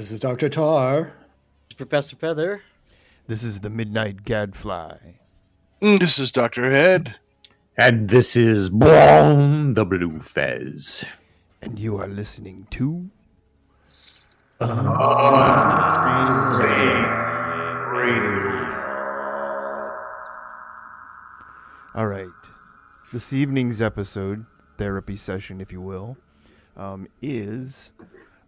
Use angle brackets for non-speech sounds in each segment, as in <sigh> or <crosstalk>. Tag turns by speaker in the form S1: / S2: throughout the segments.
S1: This is Dr. Tarr.
S2: Professor Fether.
S3: This is the Midnight Gadfly.
S4: Mm, This is Dr. Head.
S5: And this is Blom the Bleu Fez.
S3: And you are listening to. Radio. All right. This evening's episode, therapy session, if you will, um, is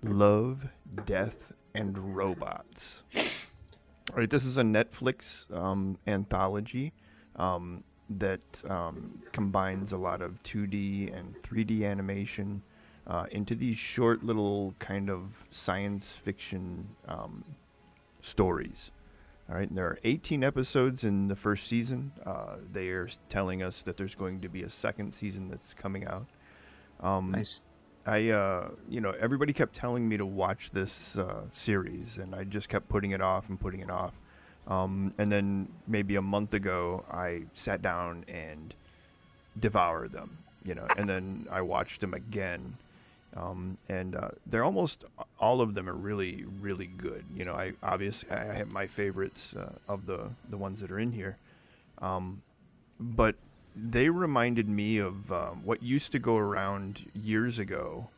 S3: Love, Death, and Robots. All right. This is a Netflix um, anthology um, that um, combines a lot of 2D and 3D animation uh, into these short little kind of science fiction um, stories. All right, and there are 18 episodes in the first season. Uh, they are telling us that there's going to be a second season that's coming out. Um,
S5: Nice.
S3: I, uh, you know, everybody kept telling me to watch this uh, series, and I just kept putting it off and putting it off. Um, and then maybe a month ago, I sat down and devoured them, you know, and then I watched them again. Um, and uh, they're almost all of them are really, really good. You know, I obviously I have my favorites uh, of the the ones that are in here, um, but they reminded me of um, what used to go around years ago,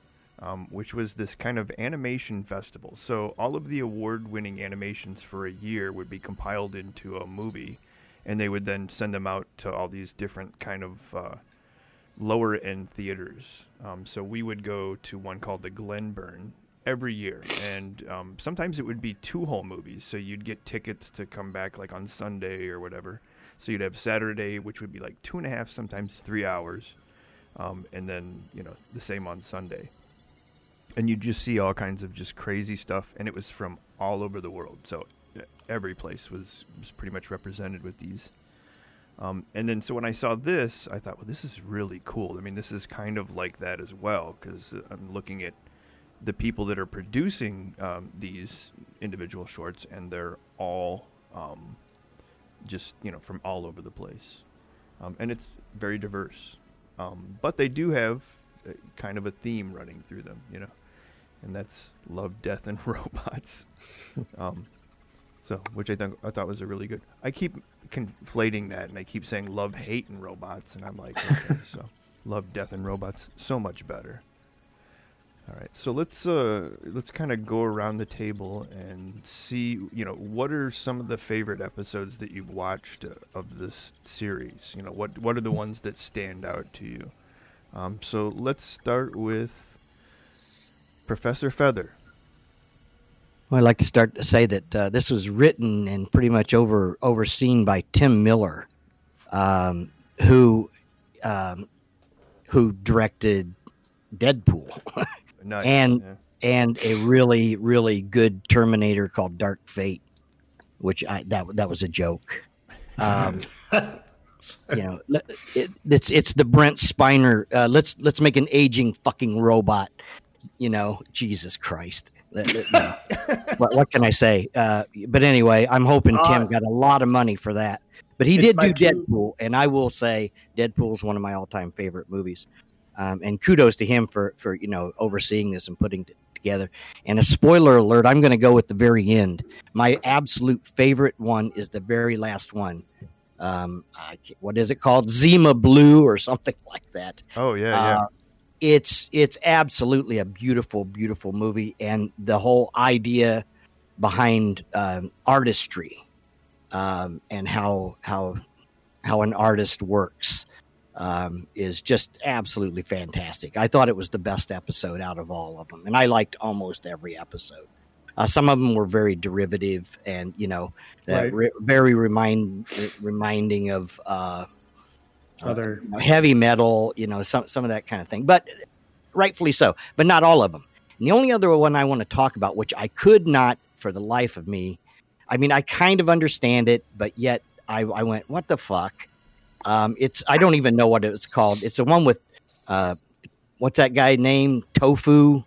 S3: um, which was this kind of animation festival. So all of the award-winning animations for a year would be compiled into a movie, and they would then send them out to all these different kind of uh, lower end theaters. Um, so we would go to one called the Glenburn every year, and um, sometimes it would be two whole movies. So you'd get tickets to come back like on Sunday or whatever. So you'd have Saturday, which would be like two and a half, sometimes three hours, um, and then you know the same on Sunday. And you'd just see all kinds of just crazy stuff, and it was from all over the world. So uh, every place was was pretty much represented with these. Um, and then, so when I saw this, I thought, well, this is really cool. I mean, this is kind of like that as well, because I'm looking at the people that are producing um, these individual shorts, and they're all um, just, you know, from all over the place. Um, and it's very diverse. Um, but they do have uh, kind of a theme running through them, you know, and that's love, death, and <laughs> robots. um, so, which I think I thought was a really good. I keep conflating that, and I keep saying love, hate, and robots, and I'm like, okay, <laughs> so love, death, and robots, so much better. All right, so let's uh let's kind of go around the table and see, you know, what are some of the favorite episodes that you've watched uh, of this series? You know, what what are the ones that stand out to you? Um, so let's start with Professor Fether.
S2: Well, I'd like to start to say that uh, this was written and pretty much over overseen by Tim Miller, um, who um, who directed Deadpool <laughs>
S3: Nice.
S2: And-
S3: yeah.
S2: and a really really good Terminator called Dark Fate, which I that that was a joke. Um, <laughs> you know, it, it's it's the Brent Spiner. Uh, let's let's make an aging fucking robot. You know, Jesus Christ. Let- no. <laughs> what, what can I say? Uh, but anyway, I'm hoping Tim
S1: Uh,
S2: got a lot of money for that. But he did do
S1: two-
S2: Deadpool, and I will say Deadpool is one of my all-time favorite movies. Um, and kudos to him for for you know overseeing this and putting it together. And a spoiler alert: I'm going to go at the very end. My absolute favorite one is the very last one. Um, I, what is it called? Zima Blue or something <laughs> like that.
S3: Oh yeah, yeah.
S2: Uh, it's it's absolutely a beautiful, beautiful movie, and the whole idea behind um, artistry um, and how how how an artist works um, is just absolutely fantastic. I thought it was the best episode out of all of them, and I liked almost every episode. Uh, some of them were very derivative, and you know,
S1: Right.
S2: re- very remind reminding of. Uh, uh,
S1: Other-
S2: you know, heavy metal, you know, some some of that kind of thing. But rightfully so, but not all of them. And the only other one I want to talk about, which I could not for the life of me, I mean, I kind of understand it, but yet I, I went, what the fuck? Um, it's I don't even know what it's called. It's the one with uh, what's that guy named Tofu?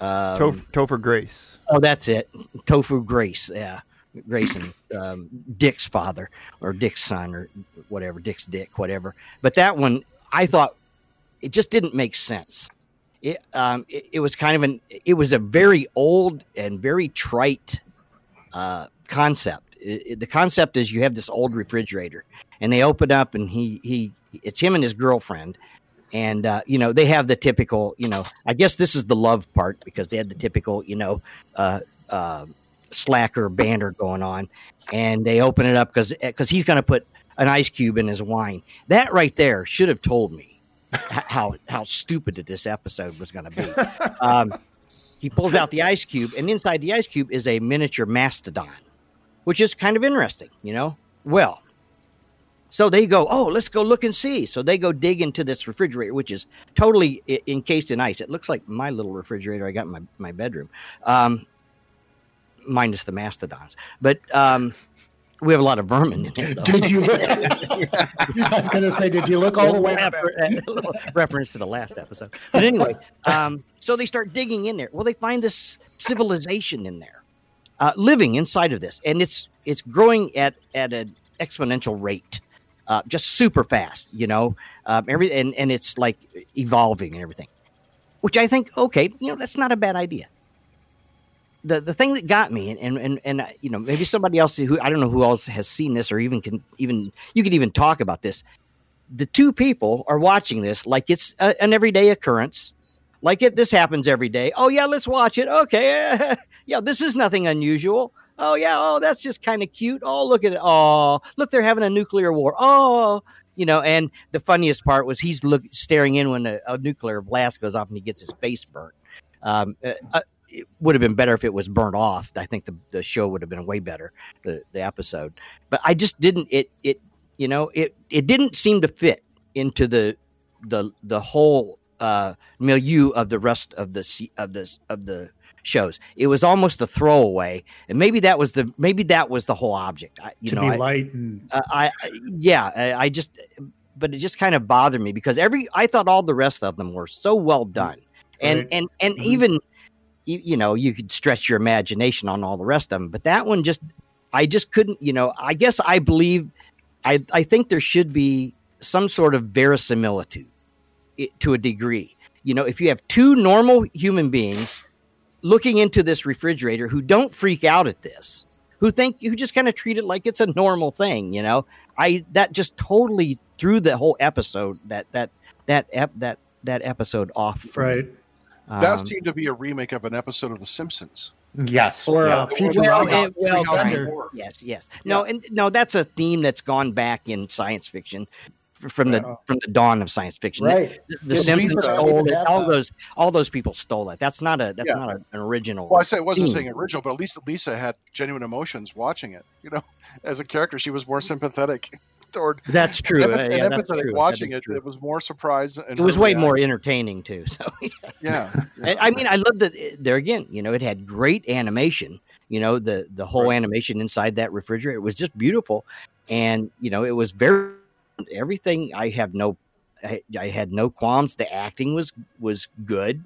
S2: Um,
S3: Topher Grace.
S2: Oh, that's it. Tofu Grace. Yeah. Grayson, um, Dick's father or Dick's son or whatever, Dick's Dick, whatever. But that one, I thought it just didn't make sense. it, um, it, it was kind of an it was a very old and very trite uh, concept. It- it- the concept is you have this old refrigerator, and they open up, and he he it's him and his girlfriend, and uh, you know they have the typical you know I guess this is the love part because they had the typical you know uh, uh, slacker banter going on, and they open it up because because he's going to put an ice cube in his wine. That right there should have told me how how stupid that this episode was going to be. <laughs> Um, he pulls out the ice cube, and inside the ice cube is a miniature mastodon, which is kind of interesting, you know. Well, so they go, oh, let's go look and see. So they go dig into this refrigerator, which is totally I- encased in ice. It looks like my little refrigerator I got in my, my bedroom, um, minus the mastodons. But um, we have a lot of vermin in there. Though.
S1: Did you? <laughs> I was going to say, did you look all the way back?
S2: Refer- a little reference to the last episode. But anyway, um, so they start digging in there. Well, they find this civilization in there, uh, living inside of this, and it's it's growing at at an exponential rate, uh, just super fast. You know, um, every and and it's like evolving and everything, which I think okay, you know, that's not a bad idea. The, the thing that got me and, and and you know maybe somebody else who I don't know who else has seen this or even can even you could even talk about this the two people are watching this like it's a, an everyday occurrence like it this happens every day. Oh yeah let's watch it. Okay. <laughs> Yeah this is nothing unusual. Oh yeah oh that's just kind of cute. Oh look at it. Oh look they're having a nuclear war. Oh you know and the funniest part was he's look staring in when a, a nuclear blast goes off and he gets his face burnt. Um, uh, uh, it would have been better if it was burnt off. I think the, the show would have been way better the, the episode. But i just didn't it it you know it it didn't seem to fit into the the the whole uh milieu of the rest of the of this of the shows it was almost a throwaway and maybe that was the maybe that was the whole object I, you
S1: to
S2: know
S1: be
S2: I,
S1: light and
S2: uh, I, yeah I, I just but it just kind of bothered me because every i thought all the rest of them were so well done and
S1: Right.
S2: and and
S1: Mhm.
S2: even you, you know you could stretch your imagination on all the rest of them but that one just i just couldn't you know i guess i believe i i think there should be some sort of verisimilitude i- to a degree you know if you have two normal human beings looking into this refrigerator who don't freak out at this who think who just kind of treat it like it's a normal thing you know i that just totally threw the whole episode that that that ep, that that episode off for me.
S1: right.
S4: That
S2: Um,
S4: seemed to be a remake of an episode of The Simpsons.
S5: Yes.
S1: Or
S5: yeah.
S1: uh, future
S2: well,
S1: Futurama.
S2: it- well,
S1: Futurama.
S2: kind
S1: Thunder.
S2: of. yes, yes. No, and no, that's a theme that's gone back in science fiction f- from the
S1: Yeah.
S2: from the dawn of science fiction.
S1: Right.
S2: The, the
S1: Did
S2: Simpsons stole it. All
S1: that?
S2: those all those people stole it. That's not a that's
S4: Yeah.
S2: not a, an original.
S4: Well, I say it wasn't
S2: theme.
S4: saying original, but at least Lisa had genuine emotions watching it. You know, <laughs> as a character, she was more sympathetic <laughs> toward.
S2: That's true. Uh,
S4: empathetic
S2: yeah, that's true.
S4: watching
S2: That
S4: it,
S2: is true.
S4: it was more surprise.
S2: It was way
S4: reaction.
S2: more entertaining too. <laughs> So
S4: Yeah,
S2: I, I mean, I love that uh, there again. You know, it had great animation. You know, the the whole
S4: Right.
S2: animation inside that refrigerator It was just beautiful, and you know, it was very everything. I have no, I, I had no qualms. The acting was was good.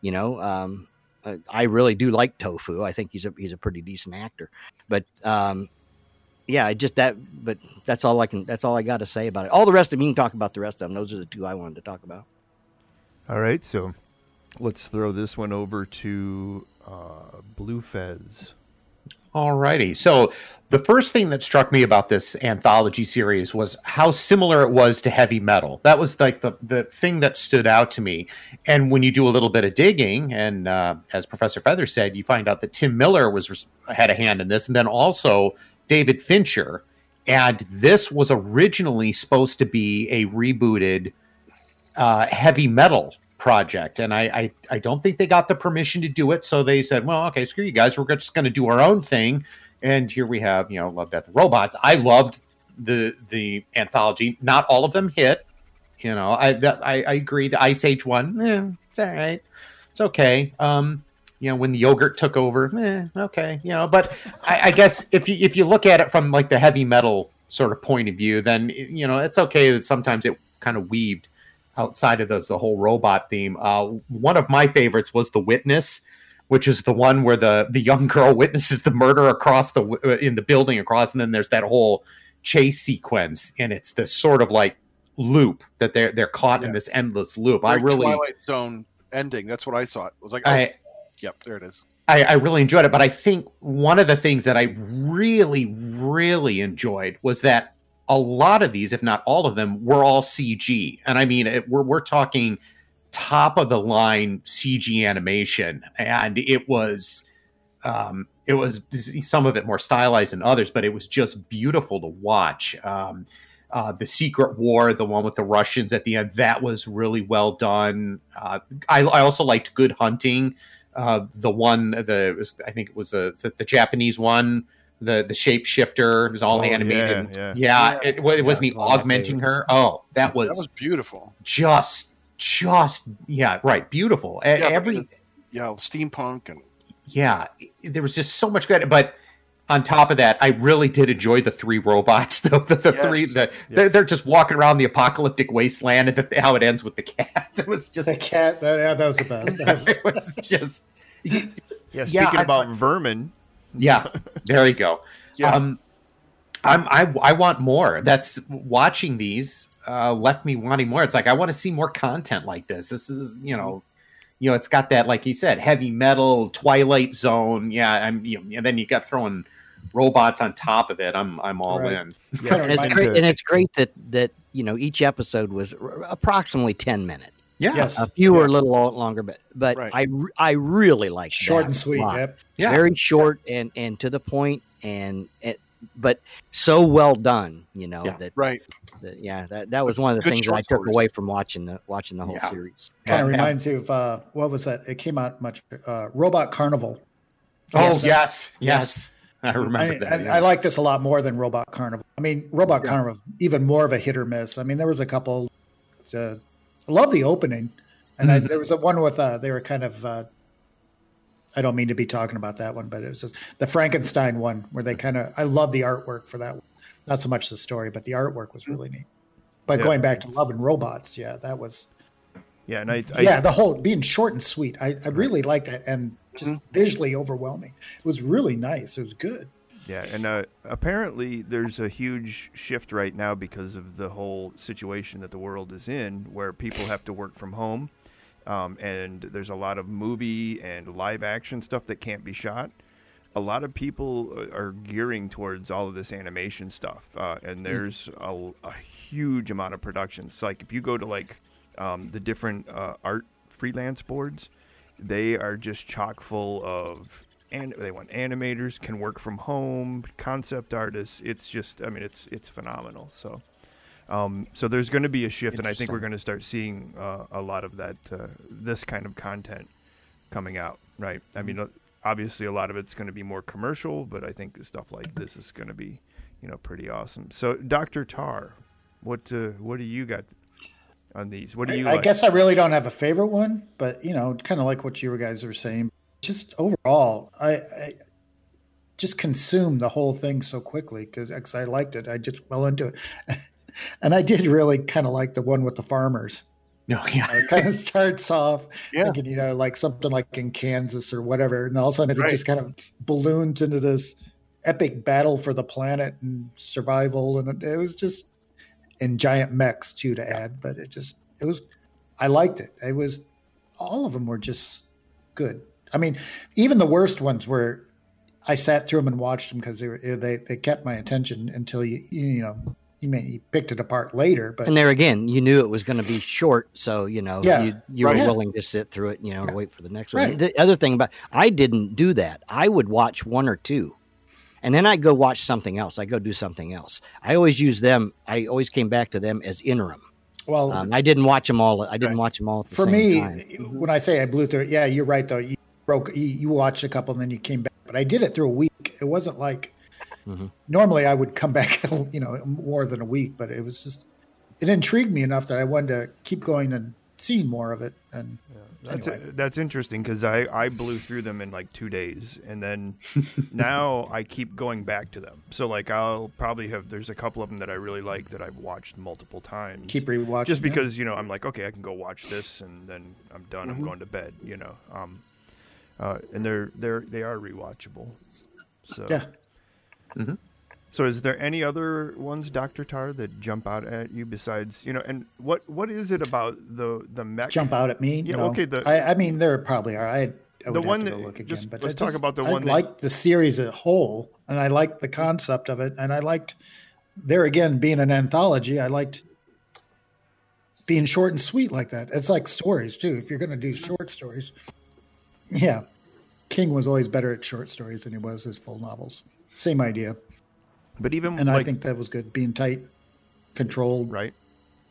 S2: You know, um, uh, I really do like Tofu. I think he's a he's a pretty decent actor. But um, yeah, I just that. But that's all I can. That's all I got to say about it. All the rest of you can talk about the rest of them. Those are the two I wanted to talk about.
S3: All right, so let's throw this one over to uh, Bleu Fez.
S5: Alrighty. So the first thing that struck me about this anthology series was how similar it was to heavy metal. That was like the, the thing that stood out to me. And when you do a little bit of digging, and uh, as Professor Fether said, you find out that Tim Miller was had a hand in this, and then also David Fincher. And this was originally supposed to be a rebooted uh, heavy metal project, and I, I I don't think they got the permission to do it. So they said, "Well, okay, screw you guys. We're just going to do our own thing." And here we have, you know, Love, Death, and Robots. I loved the the anthology. Not all of them hit. You know, I that, I, I agree. The Ice Age one, eh, it's all right. It's okay. Um, you know, when the yogurt took over, eh, okay. You know, but I, I guess if you if you look at it from like the heavy metal sort of point of view, then you know it's okay that sometimes it kind of weaved outside of those, the whole robot theme. Uh, one of my favorites was The Witness, which is the one where the the young girl <laughs> witnesses the murder across the uh, in the building across, and then there's that whole chase sequence, and it's this sort of like loop that they're they're caught in this endless loop. I really
S4: Twilight Zone ending. That's what I thought. It was like, oh,
S5: I,
S4: yep, there it is.
S5: I, I really enjoyed it, but I think one of the things that I really, really enjoyed was that a lot of these, if not all of them, were all CG, and I mean, it, we're we're talking top of the line CG animation, and it was, um, it was some of it more stylized than others, but it was just beautiful to watch. Um, uh, the Secret War, the one with the Russians at the end, that was really well done. Uh, I, I also liked Good Hunting uh, the one the was, I think it was the, the, the Japanese one the the shapeshifter was all
S3: Oh,
S5: animated
S3: yeah, yeah.
S5: yeah, it, wa- it wasn't he
S2: one of my
S5: augmenting her oh that was,
S4: That was beautiful.
S5: just just yeah right beautiful
S4: Yeah,
S5: every
S4: Yeah, steampunk and
S5: yeah there was just so much good but on top of that i really did enjoy the three robots <laughs> the, the, the three
S3: Yes,
S5: they're, they're just walking around the apocalyptic wasteland and the, <laughs> how it ends with the cat <laughs> it was just
S1: The cat. That, yeah, that was the best.
S5: It was just
S3: Yeah,
S5: Yeah,
S3: speaking
S5: I-
S3: about vermin,
S5: yeah <laughs> there you go
S4: yeah,
S5: Um, I'm I I want more. That's watching these uh, left me wanting more. It's like I want to see more content like this. This is you know, you know, it's got that like you said, heavy metal, Twilight Zone. Yeah, I'm. You know, and then you got throwing robots on top of it. I'm I'm all
S1: Right.
S5: in.
S3: yeah,
S2: And it's great, and it's great that that you know each episode was r- approximately ten minutes.
S5: Yeah,
S1: Yes.
S2: A few were a little longer, but but
S4: Right.
S2: I I really like
S1: Short and sweet. Yep.
S5: yeah.
S2: very short and and to the point and, and but so well done. You know
S5: Yeah.
S2: that,
S4: right.
S2: that yeah that that was one of the
S5: Good
S2: things that I took away from watching the watching the whole
S5: Yeah.
S2: series.
S1: Kind of
S5: Yeah.
S1: reminds you of uh, what was that? It came out much. Uh, Robot Carnival.
S5: Oh
S1: Yes.
S5: yes, yes. I remember
S1: I,
S5: that.
S1: I,
S5: yeah.
S1: I like this a lot more than Robot Carnival. I mean, Robot Carnival even more of a hit or miss. I mean, there was a couple. Uh, I love the opening, and I,
S5: Mhm.
S1: there was a one with uh, they were kind of. Uh, I don't mean to be talking about that one, but it was just the Frankenstein one where they kind of. I love the artwork for that one. Not so much the story, but the artwork was really neat. But
S3: Yeah.
S1: going back to Love and Robots, yeah, that was
S3: yeah, and I, I
S1: yeah, the whole being short and sweet. I, I really liked it and just
S4: Mm-hmm.
S1: visually overwhelming. It was really nice. It was good.
S3: Yeah, and uh, apparently there's a huge shift right now because of the whole situation that the world is in, where people have to work from home, um, and there's a lot of movie and live action stuff that can't be shot. A lot of people uh, are gearing towards all of this animation stuff, uh, and there's a, a huge amount of productions. like if you go to like um, the different uh, art freelance boards, they are just chock full of and they want animators can work from home concept artists. It's just i mean it's it's phenomenal. So um, so there's going to be a shift and i think we're going to start seeing uh, a lot of that uh, this kind of content coming out right? I mean uh, obviously a lot of it's going to be more commercial but i think stuff like this is going to be you know pretty awesome. So dr tarr what uh, what do you got on these? What do you
S1: I, I guess I really don't have a favorite one, but you know, kind of like what you guys were saying. Just overall, I, I just consumed the whole thing so quickly because I liked it. I just fell into it, <laughs> and I did really kind of like the one with the farmers.
S5: no, yeah.
S1: It kind of <laughs> starts off
S4: Yeah.
S1: thinking, you know, like something like in Kansas or whatever, and all of a sudden it
S4: Right.
S1: just kind of balloons into this epic battle for the planet and survival, and it, was just and giant mechs too to add, but it just it was I liked it. It was all of them were just good. I mean, even the worst ones were I sat through them and watched them because they were they they kept my attention until you you, know you may you picked it apart later, but
S2: And there again, you knew it was going to be short, so you know
S1: Yeah,
S2: you you
S1: right.
S2: were
S1: Yeah.
S2: willing to sit through it, you know, and wait for the next one.
S1: Right.
S2: The other thing about I didn't do that. I would watch one or two, and then I'd go watch something else. I go do something else. I always use them. I always came back to them as interim.
S1: well,
S2: Um, I didn't watch them all. I didn't watch them all at the
S1: for me,
S2: time.
S1: when I say I blew through it, yeah, you're right though. You broke, you, you watched a couple and then you came back, but I did it through a week. It wasn't like
S2: Mhm.
S1: normally I would come <laughs> back, you know, more than a week, but it was just it intrigued me enough that I wanted to keep going and seeing more of it. And
S3: That's,
S1: Anyway.
S3: that's interesting because I, I blew through them in like two days and then <laughs> now I keep going back to them. So like I'll probably have there's a couple of them that I really like that I've watched multiple times.
S1: keep rewatching.
S3: just
S1: yeah.
S3: because you know I'm like okay I can go watch this and then I'm done I'm
S4: Mhm.
S3: going to bed you know um uh, and they're they're they are rewatchable so
S1: Yeah.
S3: So, is there any other ones, Doctor Tarr, that jump out at you besides you know? And what what is it about the the mech?
S1: Jump out at me?
S3: Yeah,
S1: no.
S3: okay, the-
S1: I, I mean, there probably are. I, I would
S3: The
S1: have
S3: one
S1: to
S3: that-
S1: look again,
S3: just-
S1: but
S3: let's
S1: I
S3: talk
S1: just-
S3: about the
S1: I
S3: one that-
S1: liked the series as a whole, and I liked the concept of it, and I liked there again being an anthology. I liked being short and sweet like that. It's like stories too. If you're going to do short stories, yeah, King was always better at short stories than he was his full novels. Same idea,
S3: But even
S1: and
S3: like
S1: I think that was good. Being tight, controlled,
S3: right.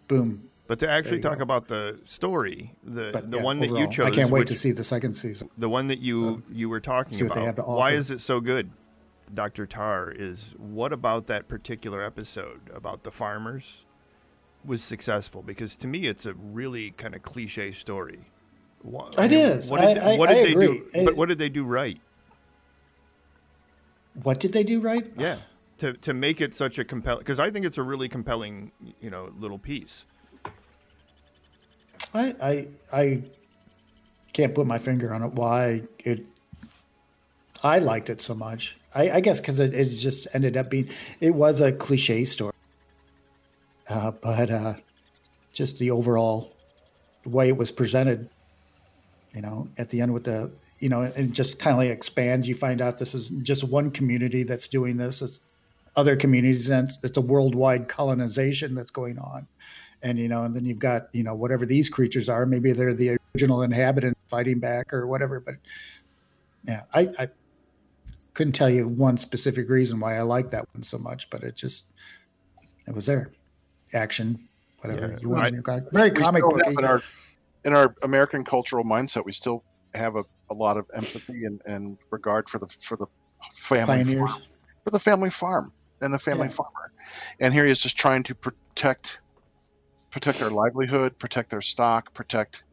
S1: boom.
S3: But to actually talk
S1: go.
S3: about the story, the
S1: But
S3: the
S1: yeah,
S3: one that you chose,
S1: I can't wait
S3: which-
S1: to see the second season.
S3: the one that you um, you were talking
S1: see what they
S3: about.
S1: have to
S3: Why is it so good, Doctor Tarr? Is what about that particular episode about the farmers was successful? Because to me, it's a really kind of cliche story. What,
S1: It is.
S3: What did,
S1: I- I-
S3: what did
S1: I
S3: they do? But what did they do right?
S1: What did they do right?
S3: Yeah, to to make it such a compelling. Because I think it's a really compelling, you know, little piece.
S1: I, I I can't put my finger on it. Why it? I liked it so much. I, I guess because it, it just ended up being. It was a cliche story, uh, but uh, just the overall way it was presented. You know, at the end with the you know, and just kind of like expand You find out this is just one community that's doing this. It's other communities, and it's, it's a worldwide colonization that's going on and you know, and then you've got you know whatever these creatures are. Maybe they're the original inhabitant fighting back or whatever. But yeah, I, I couldn't tell you one specific reason why I like that one so much, but it just it was there, action, whatever
S3: Yeah,
S1: you want.
S3: I-
S1: to call it. Very comic booky.
S4: In our American cultural mindset, we still have a, a lot of empathy and, and regard for the for the family
S1: Pioneers.
S4: farm, for the family farm and the family
S1: Yeah.
S4: farmer. And here he is just trying to protect protect their livelihood, protect their stock, protect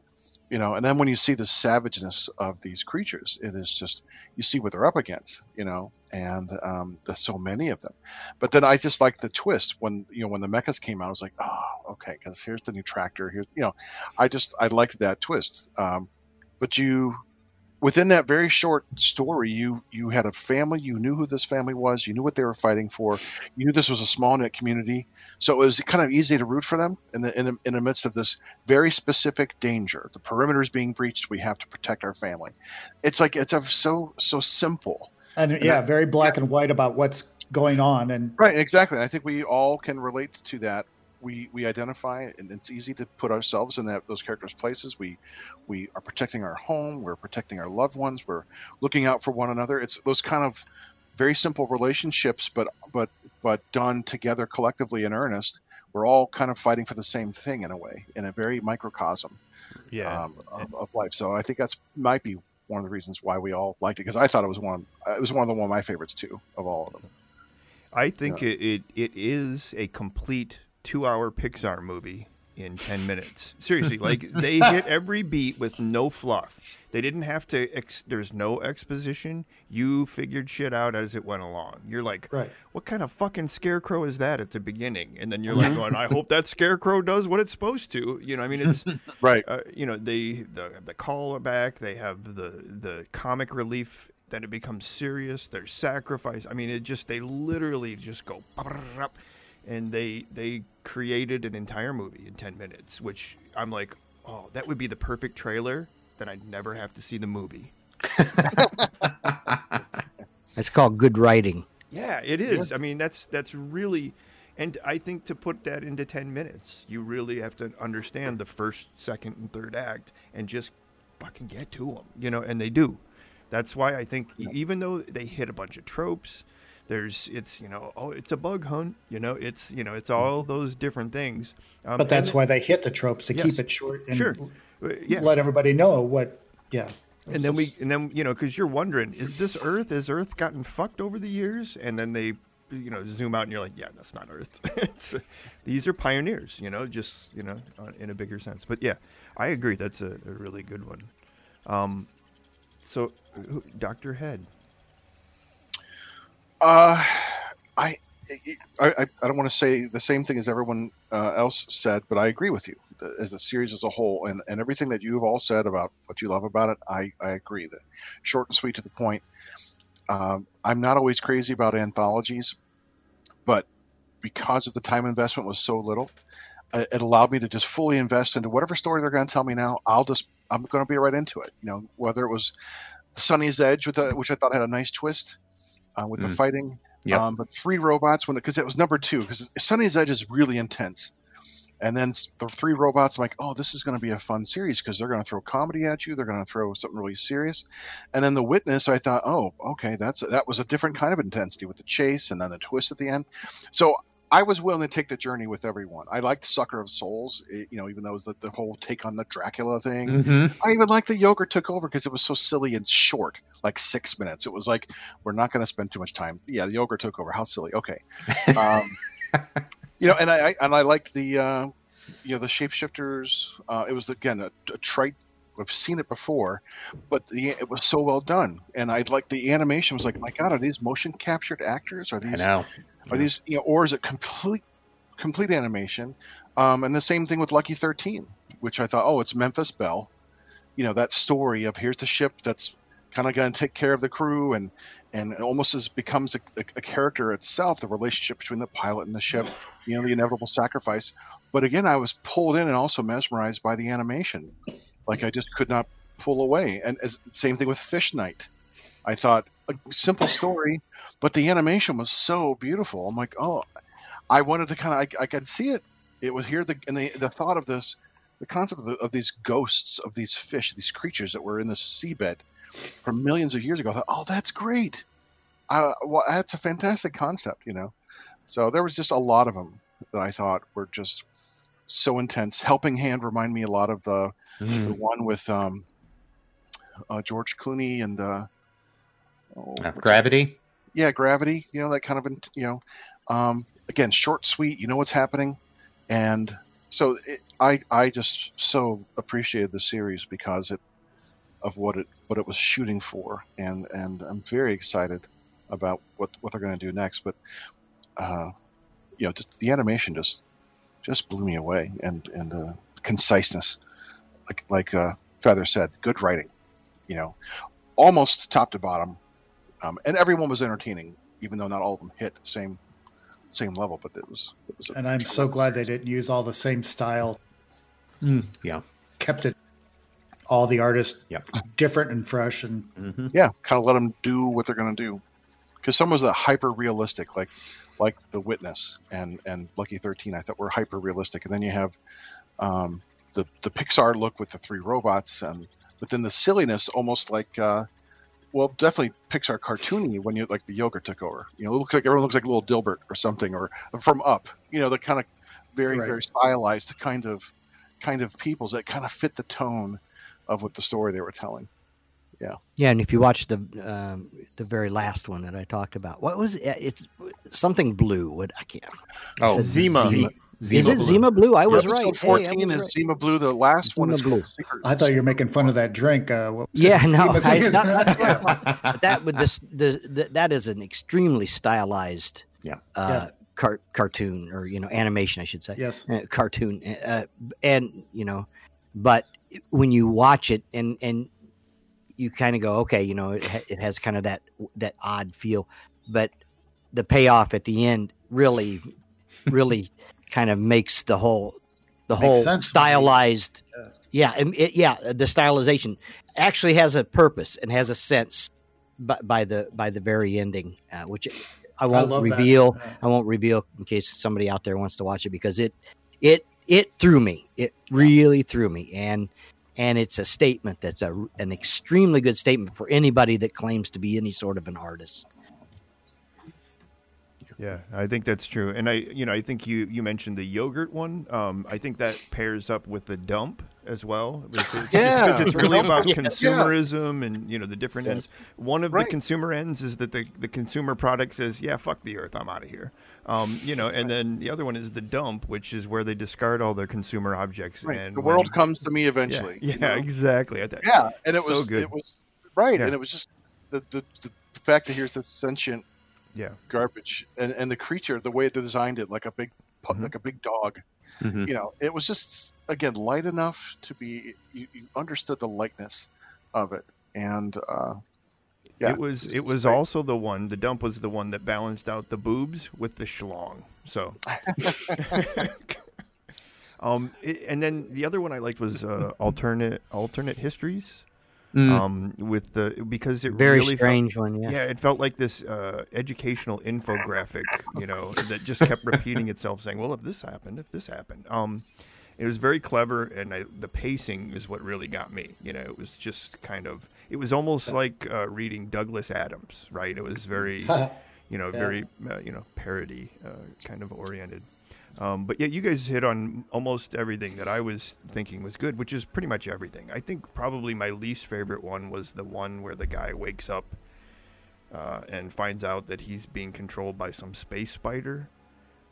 S4: you know. And then when you see the savageness of these creatures, it is just you see what they're up against, you know. And um, there's so many of them. But then I just like the twist when you know when the mechas came out. I was like, oh, okay, because here's the new tractor. Here's you know, I just I liked that twist. Um, but you within that very short story, you you had a family. You knew who this family was. You knew what they were fighting for. You knew this was a small knit community, so it was kind of easy to root for them in the in the, in the midst of this very specific danger. The perimeter is being breached. We have to protect our family. It's like it's so so simple.
S1: and yeah, very black and white about what's going on, and
S4: Right, exactly. I think we all can relate to that. We we identify, and it's easy to put ourselves in that those characters' places. We we are protecting our home. We're protecting our loved ones. We're looking out for one another. It's those kind of very simple relationships, but but but done together collectively in earnest. We're all kind of fighting for the same thing in a way, in a very microcosm
S3: Yeah,
S4: um, of, of life. So I think that's might be one of the reasons why we all liked it because I thought it was one. It was one of the one of my favorites too of all of them.
S3: I think it, it it is a complete two-hour Pixar movie in ten minutes. Seriously, like they hit <laughs> every beat with no fluff. They didn't have to. Ex- there's no exposition. You figured shit out as it went along. You're like,
S1: Right.
S3: what kind of fucking scarecrow is that at the beginning? And then you're like, going, I hope that scarecrow does what it's supposed to. You know, I mean, it's <laughs>
S4: Right.
S3: uh, you know they the the callback they have the the comic relief then it becomes serious there's sacrifice i mean it just they literally just go and they they created an entire movie in 10 minutes which i'm like oh that would be the perfect trailer then i'd never have to see the movie <laughs>
S2: It's called good writing.
S3: Yeah, it is. I mean, that's that's really, and I think to put that into ten minutes, you really have to understand the first, second, and third act, and just fucking get to them, you know. And they do. That's why I think even though they hit a bunch of tropes, there's it's you know oh it's a bug hunt, you know it's you know it's all those different things. Um,
S1: but that's why they hit the tropes to
S3: Yes.
S1: keep it short and
S3: Sure. Uh, yeah.
S1: let everybody know what. Yeah,
S3: and then we and then you know because you're wondering is this earth has earth gotten fucked over the years and then they you know zoom out and you're like yeah that's not earth <laughs> it's, these are pioneers you know just you know in a bigger sense but yeah i agree that's a, a really good one um so dr head
S4: Uh, I, I, I don't want to say the same thing as everyone uh, else said, but I agree with you as a series as a whole, and, and everything that you've all said about what you love about it. I, I agree that short and sweet to the point. Um, I'm not always crazy about anthologies, but because of the time investment was so little, uh, it allowed me to just fully invest into whatever story they're going to tell me now. I'll just I'm going to be right into it. You know, whether it was Sonnie's Edge, with which I thought had a nice twist uh, with the
S5: Mm.
S4: fighting,
S5: Yep.
S4: um, but three robots when because it was number two because Sonnie's Edge is really intense. And then the three robots, I'm like, oh, this is going to be a fun series because they're going to throw comedy at you. They're going to throw something really serious. And then the witness, I thought, oh, okay, that's that was a different kind of intensity with the chase and then the twist at the end. So I was willing to take the journey with everyone. I liked Sucker of Souls, it- you know, even though it was the, the whole take on the Dracula thing.
S5: Mhm.
S4: I even liked the yogurt took over because it was so silly and short, like six minutes. It was like we're not going to spend too much time. Yeah, the yogurt took over. How silly. Okay, <laughs> um, you know, and I, I and I liked the uh, you know the shapeshifters. Uh, it was again a, a trite. I've seen it before, but the, it was so well done, and I like the animation. Was like, my God, are these motion captured actors? Are
S5: I
S4: these
S5: know.
S4: Are these you know, or is it complete complete animation? Um, and the same thing with Lucky Thirteen, which I thought, oh, it's Memphis Belle. You know that story of here's the ship that's kind of going to take care of the crew, and and it almost as becomes a, a, a character itself. The relationship between the pilot and the ship, you know, the inevitable sacrifice. But again, I was pulled in and also mesmerized by the animation, like I just could not pull away. And as, same thing with Fish Night. I thought a simple story, but the animation was so beautiful. I'm like, oh, I wanted to kind of, I, I could see it. It was here, the and the, the thought of this, the concept of, the, of these ghosts of these fish, these creatures that were in the seabed from millions of years ago. I thought, oh, that's great. Uh, well, that's a fantastic concept, you know. So there was just a lot of them that I thought were just so intense. Helping Hand remind me a lot of the the
S5: Mhm.
S4: one with um, uh, George Clooney and uh, oh,
S5: Uh, Gravity.
S4: yeah, Gravity. You know that kind of you know, um, again, short, sweet. You know what's happening, and so it, I I just so appreciated the series because it of what it what it was shooting for, and and I'm very excited about what what they're going to do next. But uh, you know, just the animation just just blew me away, and and the conciseness, like like uh, Fether said, good writing. You know, almost top to bottom, um, and everyone was entertaining, even though not all of them hit the same same level. But it was it was.
S1: And I'm so glad they didn't use all the same style.
S5: Yeah.
S1: Kept it all the artists
S5: Yep.
S1: different and fresh and
S5: hmm
S4: yeah, kind of let them do what they're going to do. Because some was a hyper realistic, like like The Witness and and Lucky Thirteen. I thought were hyper realistic, and then you have um, the the Pixar look with the three robots, and but then the silliness, almost like. Uh, well, definitely Pixar cartoony when you like the yogurt took over. You know, it looks like everyone looks like little Dilbert or something, or from Up. You know, the kind of very
S1: Right.
S4: very stylized kind of kind of peoples that kind of fit the tone of what the story they were telling.
S2: Yeah, Yeah, and if you watch the um, the very last one that I talked about, what was it? It's something blue. What I can't.
S5: Oh,
S2: Is it
S3: Zima.
S5: Zima.
S2: is it
S5: Blue.
S2: Zima Blue? I was
S4: Episode
S2: right. Hey, I
S4: Fourteen
S2: was
S4: is
S2: right.
S4: Zima Blue. The last one
S2: Zima
S4: is
S2: Blue.
S4: Secret-
S1: I thought you were making fun of that drink. Uh, what was
S2: Yeah, no, I, not, not <laughs> that would this the, the that is an extremely stylized
S5: Yeah.
S2: uh car, cartoon or you know animation I should say
S1: yes.
S2: uh, cartoon uh, and you know but when you watch it and and you kind of go okay you know it, ha- it has kind of that that odd feel but the payoff at the end really really kind of makes the whole the
S1: Makes
S2: whole
S1: sense.
S2: stylized yeah and it, yeah the stylization actually has a purpose and has a sense by, by the by the very ending uh, which i won't
S1: that.
S2: reveal
S1: Uh,
S2: I won't reveal in case somebody out there wants to watch it because it it it threw me. It really threw me, and and it's a statement that's a an extremely good statement for anybody that claims to be any sort of an artist.
S3: Yeah, I think that's true. And I, you know, I think you you mentioned the yogurt one. Um, I think that pairs up with the dump as well. It's,
S4: Yeah.
S3: because it's really about
S4: Yeah.
S3: consumerism and you know the different
S1: Yes.
S3: ends. One of
S4: Right.
S3: the consumer ends is that the the consumer product says, "Yeah, fuck the earth, I'm out of here." Um, you know, and then the other one is the dump, which is where they discard all their consumer objects.
S4: Right.
S3: And
S4: The world
S3: when-
S4: comes to me eventually.
S3: yeah, <laughs>
S4: you know?
S3: exactly. I thought-
S4: Yeah, and it
S3: So
S4: was
S3: good.
S4: it was right,
S3: Yeah.
S4: and it was just the, the the fact that here's the sentient
S3: yeah.
S4: garbage and, and the creature, the way they designed it, like a big
S3: Mhm.
S4: like a big dog.
S5: Mhm.
S4: You know, it was just again light enough to be you, you understood the lightness of it, and uh, Yeah.
S3: It was it was also the one. The dump was the one that balanced out the boobs with the schlong. So, <laughs> <laughs> um, it- and then the other one I liked was uh, alternate alternate histories.
S5: Mm.
S3: Um, with the because it
S2: Very
S3: really felt-
S2: strange one. Yeah.
S3: yeah, it felt like this uh, educational infographic, you know, that just kept repeating itself, saying, "Well, if this happened, if this happened." Um, it was very clever, and I, the pacing is what really got me. You know, it was just kind of, it was almost like uh, reading Douglas Adams, right? It was very, <laughs> you know,
S1: Yeah.
S3: very, uh, you know, parody uh, kind of oriented. Um, but yeah, you guys hit on almost everything that I was thinking was good, which is pretty much everything. I think probably my least favorite one was the one where the guy wakes up uh, and finds out that he's being controlled by some space spider.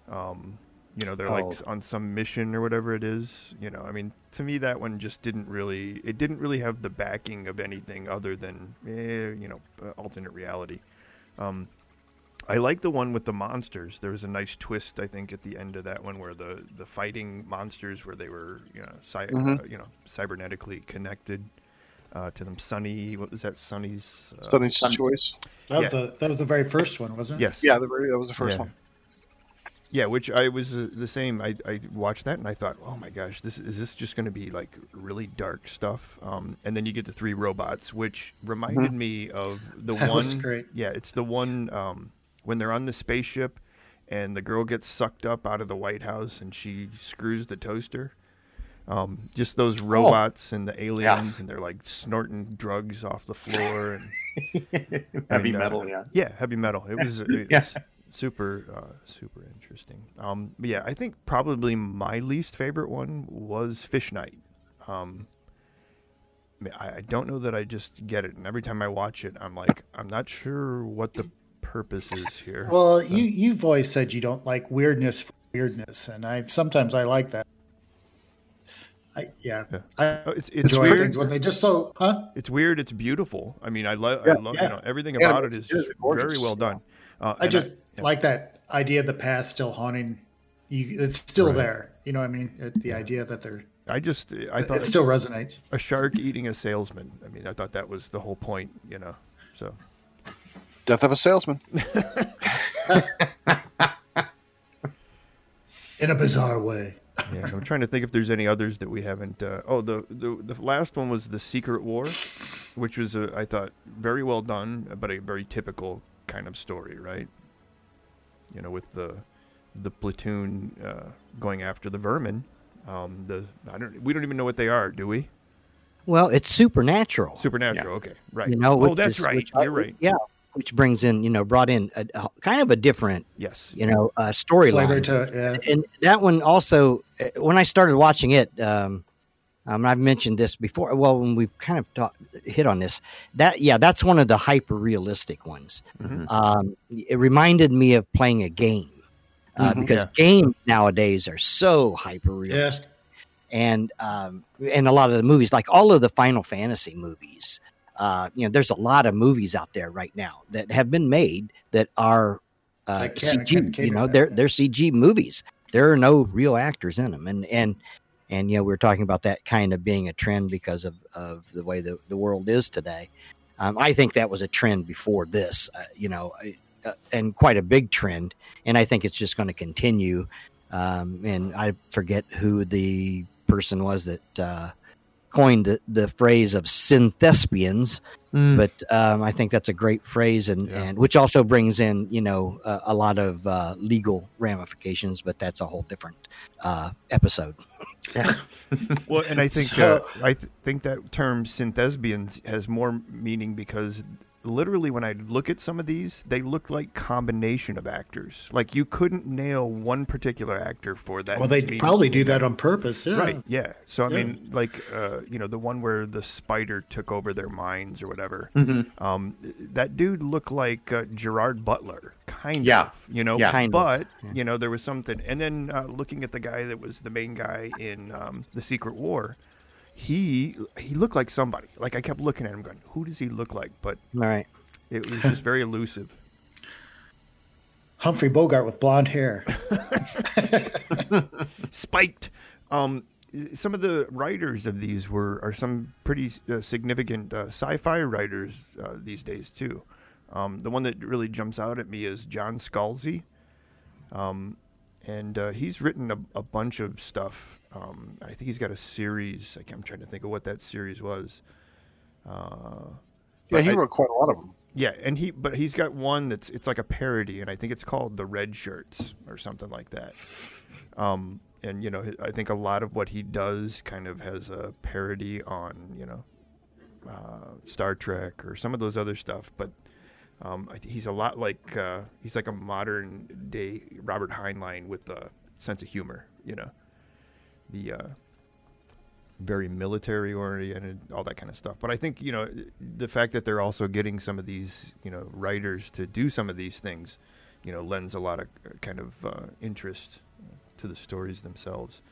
S3: Um, you know, they're
S5: Oh.
S3: like on some mission or whatever it is. You know, I mean, to me, that one just didn't really. It didn't really have the backing of anything other than, eh, you know, alternate reality. Um, I like the one with the monsters. There was a nice twist, I think, at the end of that one, where the, the fighting monsters, where they were, you know, cy-
S4: Mhm.
S3: uh, you know, cybernetically connected uh, to them. Sonnie, what was that? Sonnie's. Uh,
S4: Sonnie's
S5: Sun-
S4: choice.
S1: That was the that was the very first one, wasn't it?
S3: Yes.
S4: Yeah, the very, that was the first
S3: Yeah.
S4: one.
S3: Yeah, which I was uh, the same. I, I watched that and I thought, oh my gosh, this is this just going to be like really dark stuff? Um, and then you get the three robots, which reminded me of the
S1: That
S3: one.
S1: was great.
S3: Yeah, it's the one um, when they're on the spaceship and the girl gets sucked up out of the White House and she screws the toaster. Um, just those robots and the aliens, and they're like snorting drugs off the floor and <laughs>
S5: Heavy
S3: uh,
S5: metal, yeah.
S3: yeah, heavy metal. It was, <laughs> it
S5: Yeah.
S3: was super, uh, super interesting. Um, but yeah, I think probably my least favorite one was Fish Night. Um, I I don't know that I just get it, and every time I watch it, I'm like, I'm not sure what the purpose is here.
S1: Well, you you've always said you don't like weirdness for weirdness, and I sometimes I like that. I yeah,
S3: Yeah.
S1: I
S3: Oh, it's weird.
S1: things when they just so huh.
S3: It's weird. It's beautiful. I mean, I love,
S4: Yeah,
S3: I love,
S1: yeah.
S3: you know, everything about it is just very well done. Uh,
S1: I just
S3: yeah.
S1: like that idea of the past still haunting. You, it's still
S3: Right.
S1: there. You know what I mean? It, the idea that they're
S3: I just, I thought
S1: it still resonates.
S3: a shark eating a salesman. I mean, I thought that was the whole point, you know. So
S4: Death of a salesman. <laughs>
S1: in a bizarre way.
S3: yeah, I'm trying to think if there's any others that we haven't. Uh, oh, the, the the last one was the Secret War, which was a, I thought very well done, but a very typical kind of story, right? You know, with the the platoon uh, going after the vermin. Um, the I don't we don't even know what they are, do we?
S2: Well, it's supernatural.
S3: Supernatural. Okay, right.
S2: You know,
S3: oh, that's
S2: is-
S3: right.
S2: which
S3: You're right.
S2: Yeah, which brings in, you know, brought in a, a kind of a different,
S3: Yes.
S2: you know, uh,
S1: Flavor
S2: storyline.
S1: to yeah.
S2: and that one also uh, when i started watching it um, um i've mentioned this before well when we've kind of talk, hit on this that yeah that's one of the hyper realistic ones
S3: Mhm.
S2: um, it reminded me of playing a game uh,
S4: Mhm.
S2: because
S3: Yeah.
S2: games nowadays are so hyper realistic and um, and a lot of the movies like all of the final fantasy movies uh, you know there's a lot of movies out there right now that have been made that are uh,
S1: I can't- I
S2: CG. You know, they're they're CG movies. There are no real actors in them, and and and you know we are talking about that kind of being a trend because of of the way the the world is today. Um, I think that was a trend before this. Uh, you know, uh, and quite a big trend, and I think it's just going to continue. Um, and I forget who the person was that uh, coined the, the phrase of synthespians
S5: Mm.
S2: but um, I think that's a great phrase, and,
S3: Yeah.
S2: and which also brings in you know uh, a lot of uh, legal ramifications, but that's a whole different uh, episode. <laughs>
S3: Well, and I think
S1: So-
S3: uh, I th- think that term synthespians has more meaning because literally when I look at some of these, they look like combination of actors. Like you couldn't nail one particular actor for that.
S1: Well, they
S3: meaning.
S1: probably do that on purpose. Yeah.
S3: Right. Yeah. So I
S1: Yeah.
S3: mean, like, uh, you know, the one where the spider took over their minds or whatever.
S5: Mhm.
S3: Um, that dude looked like uh, Gerard Butler, kind
S5: Yeah.
S3: of. You know,
S5: Yeah.
S2: Kind of,
S3: but
S2: yeah.
S3: you know, there was something. And then uh, looking at the guy that was the main guy in um, the Secret War, he he looked like somebody. Like I kept looking at him, going, "Who does he look like?" But
S2: All right,
S3: it was just very elusive. <laughs>
S1: Humphrey Bogart with blonde hair. <laughs>
S3: Spiked. Um, some of the writers of these were are some pretty uh, significant uh, sci-fi writers uh, these days too. Um, the one that really jumps out at me is John Scalzi, um, and uh, he's written a, a, bunch of stuff. Um, I think he's got a series. I'm trying to think of what that series was.
S4: Uh, yeah, he I, wrote quite a lot of them.
S3: Yeah, and he but he's got one that's it's like a parody, and I think it's called the Redshirts or something like that. Um, and you know, I think a lot of what he does kind of has a parody on you know uh, Star Trek or some of those other stuff, but. Um, he's a lot like uh, he's like a modern day Robert Heinlein with a sense of humor, you know, the uh, very military oriented, all that kind of stuff. But I think you know the fact that they're also getting some of these you know writers to do some of these things, you know, lends a lot of uh, kind of uh, interest to the stories themselves.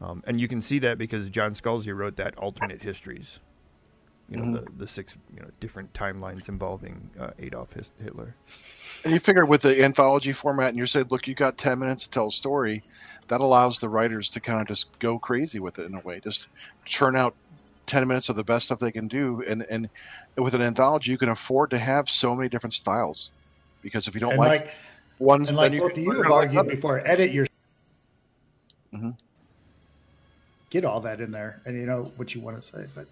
S3: Um, and you can see that because John Scalzi wrote that alternate histories, you know, mm-hmm. the, the six you know different timelines involving uh, Adolf Hitler.
S4: And you figure with the anthology format, and you said, look, you got ten minutes to tell a story that allows the writers to kind of just go crazy with it in a way, just churn out 10 minutes of the best stuff they can do. And, and with an anthology, you can afford to have so many different styles because if you don't and like, like one,
S1: and like you both you have argued before, edit your, mm-hmm. get all that in there and you know what you want to say, but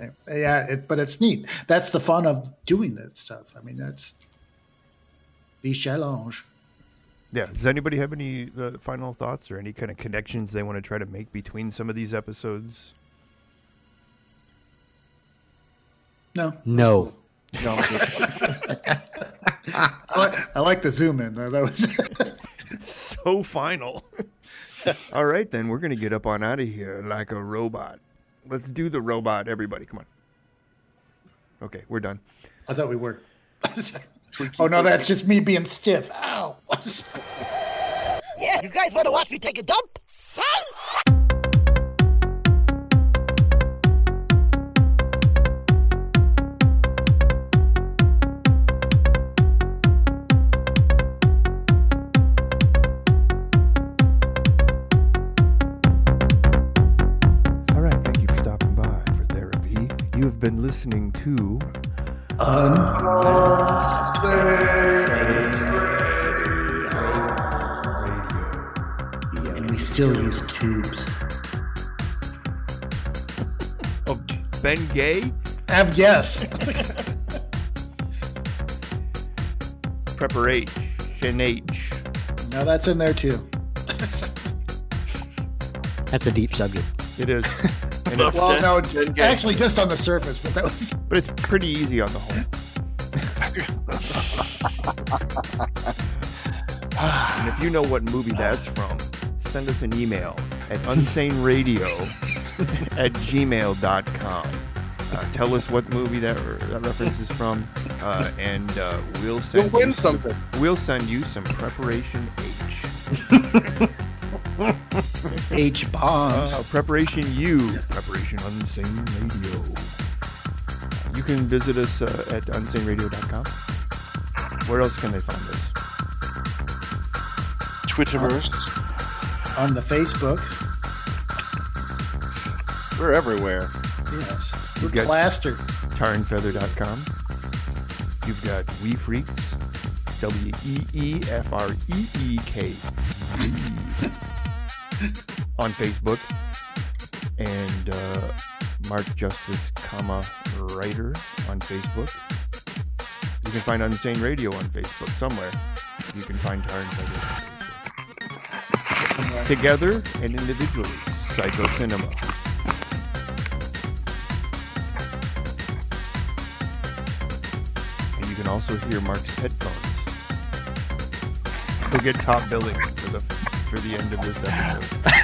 S1: yeah, it, but it's neat. That's the fun of doing that stuff. I mean, that's the challenge.
S3: Yeah. Does anybody have any uh, final thoughts or any kind of connections they want to try to make between some of these episodes?
S1: No.
S2: No. No.
S1: I, like, <laughs> I like the zoom in. That was <laughs>
S3: so final. <laughs> All right, then we're gonna get up on out of here like a robot. Let's do the robot, everybody. Come on. Okay, we're done.
S1: I thought we were. <laughs> oh no, that's just me being stiff. Ow. <laughs>
S6: yeah, you guys want to watch me take a dump? Say.
S3: Have been listening to
S1: and we still use tubes.
S3: Of Ben Gay?
S1: Have yes. <laughs>
S3: Preparation H.
S1: No, that's in there too.
S2: That's a deep subject.
S3: It is. <laughs>
S1: And well, no, actually, just on the surface, but that was. <laughs>
S3: But it's pretty easy on the whole. <laughs> and if you know what movie that's from, send us an email at unsaneradio <laughs> at gmail.com. Uh, tell us what movie that, that reference is from, uh, and uh, we'll send
S4: we'll win something.
S3: Some, we'll send you some preparation H. <laughs>
S1: H bombs.
S3: Uh, preparation U. Preparation Unsane Radio. You can visit us uh, at unsaneradio.com. Where else can they find us?
S4: Twitterverse.
S1: On the Facebook.
S4: We're everywhere.
S1: Yes. We're You've plastered.
S3: Tarandfeather.com. You've got Wee Freakz. W E E F R E E K on Facebook, and uh, Mark Justice, comma writer on Facebook. You can find Unsane Radio on Facebook somewhere. You can find Tarr and Together and individually, Psycho Cinema. And you can also hear Mark's headphones. He'll get top billing for the for the end of this episode.